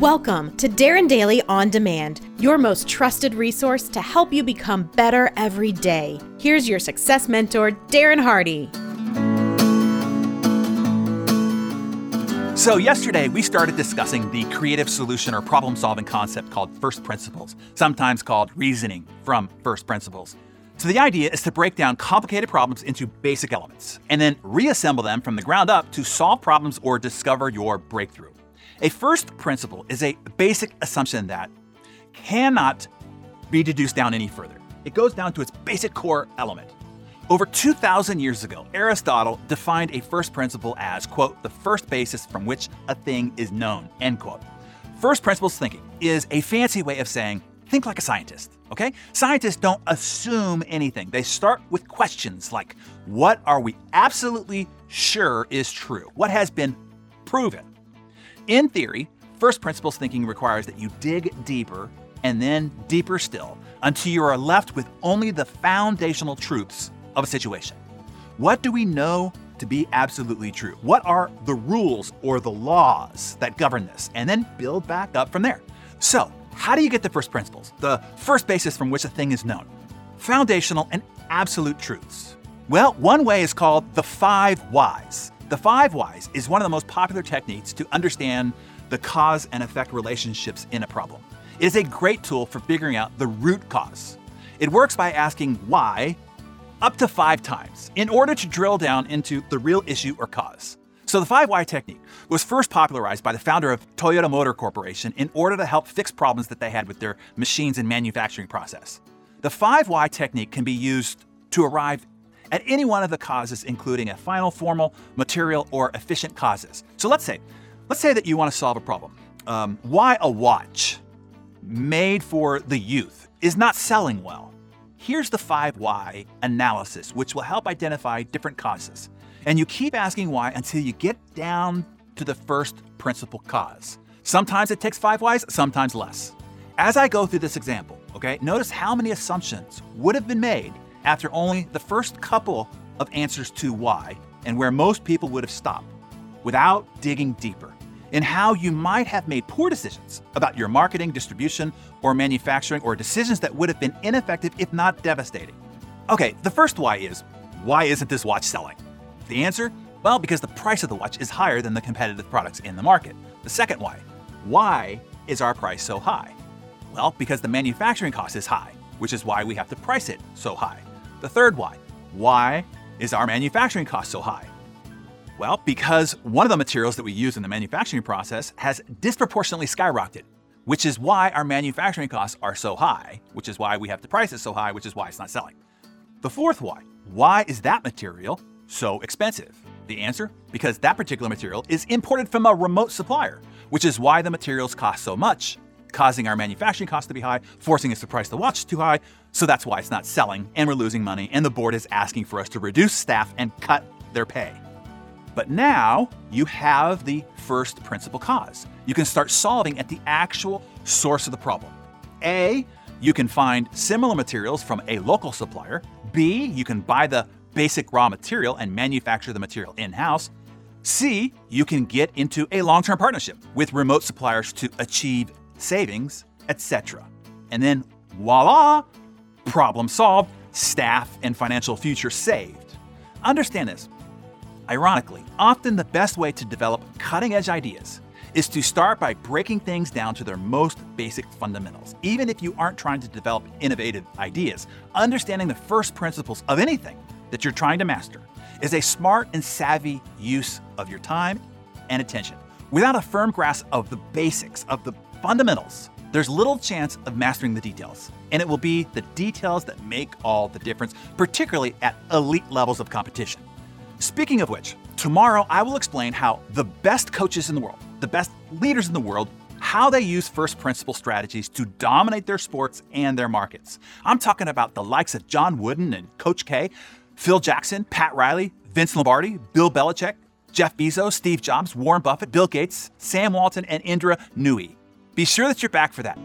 Welcome to Darren Daily On Demand, your most trusted resource to help you become better every day. Here's your success mentor, Darren Hardy. So, yesterday we started discussing the creative solution or problem solving concept called first principles, sometimes called reasoning from first principles. So, the idea is to break down complicated problems into basic elements and then reassemble them from the ground up to solve problems or discover your breakthrough. A first principle is a basic assumption that cannot be deduced down any further. It goes down to its basic core element. Over 2,000 years ago, Aristotle defined a first principle as, quote, the first basis from which a thing is known, end quote. First principles thinking is a fancy way of saying, think like a scientist, okay? Scientists don't assume anything. They start with questions like, what are we absolutely sure is true? What has been proven? In theory, first principles thinking requires that you dig deeper and then deeper still until you are left with only the foundational truths of a situation. What do we know to be absolutely true? What are the rules or the laws that govern this? And then build back up from there. So, how do you get the first principles, the first basis from which a thing is known? Foundational and absolute truths. Well, one way is called the five whys. The five whys is one of the most popular techniques to understand the cause and effect relationships in a problem. It is a great tool for figuring out the root cause. It works by asking why up to five times in order to drill down into the real issue or cause. So, the 5 why technique was first popularized by the founder of Toyota Motor Corporation in order to help fix problems that they had with their machines and manufacturing process. The 5 why technique can be used to arrive at any one of the causes, including a final, formal, material, or efficient causes. So let's say, let's say that you want to solve a problem. Um, why a watch made for the youth is not selling well. Here's the 5 why analysis, which will help identify different causes. And you keep asking why until you get down to the first principal cause. Sometimes it takes 5 whys, sometimes less. As I go through this example, okay, notice how many assumptions would have been made after only the first couple of answers to why and where most people would have stopped without digging deeper in how you might have made poor decisions about your marketing, distribution, or manufacturing, or decisions that would have been ineffective if not devastating. Okay, the first why is why isn't this watch selling? The answer? Well, because the price of the watch is higher than the competitive products in the market. The second why why is our price so high? Well, because the manufacturing cost is high, which is why we have to price it so high. The third why. Why is our manufacturing cost so high? Well, because one of the materials that we use in the manufacturing process has disproportionately skyrocketed, which is why our manufacturing costs are so high, which is why we have to price it so high, which is why it's not selling. The fourth why. Why is that material so expensive? The answer? Because that particular material is imported from a remote supplier, which is why the materials cost so much causing our manufacturing costs to be high, forcing us to price the watch too high. So that's why it's not selling and we're losing money, and the board is asking for us to reduce staff and cut their pay. But now you have the first principal cause. You can start solving at the actual source of the problem. A, you can find similar materials from a local supplier. B, you can buy the basic raw material and manufacture the material in house. C, you can get into a long term partnership with remote suppliers to achieve savings, etc. And then voila, problem solved, staff and financial future saved. Understand this. Ironically, often the best way to develop cutting edge ideas is to start by breaking things down to their most basic fundamentals. Even if you aren't trying to develop innovative ideas, understanding the first principles of anything that you're trying to master is a smart and savvy use of your time and attention. Without a firm grasp of the basics, of the fundamentals, there's little chance of mastering the details. And it will be the details that make all the difference, particularly at elite levels of competition. Speaking of which, tomorrow I will explain how the best coaches in the world, the best leaders in the world, how they use first principle strategies to dominate their sports and their markets. I'm talking about the likes of John Wooden and Coach K, Phil Jackson, Pat Riley, Vince Lombardi, Bill Belichick, Jeff Bezos, Steve Jobs, Warren Buffett, Bill Gates, Sam Walton, and Indra Nooyi. Be sure that you're back for that.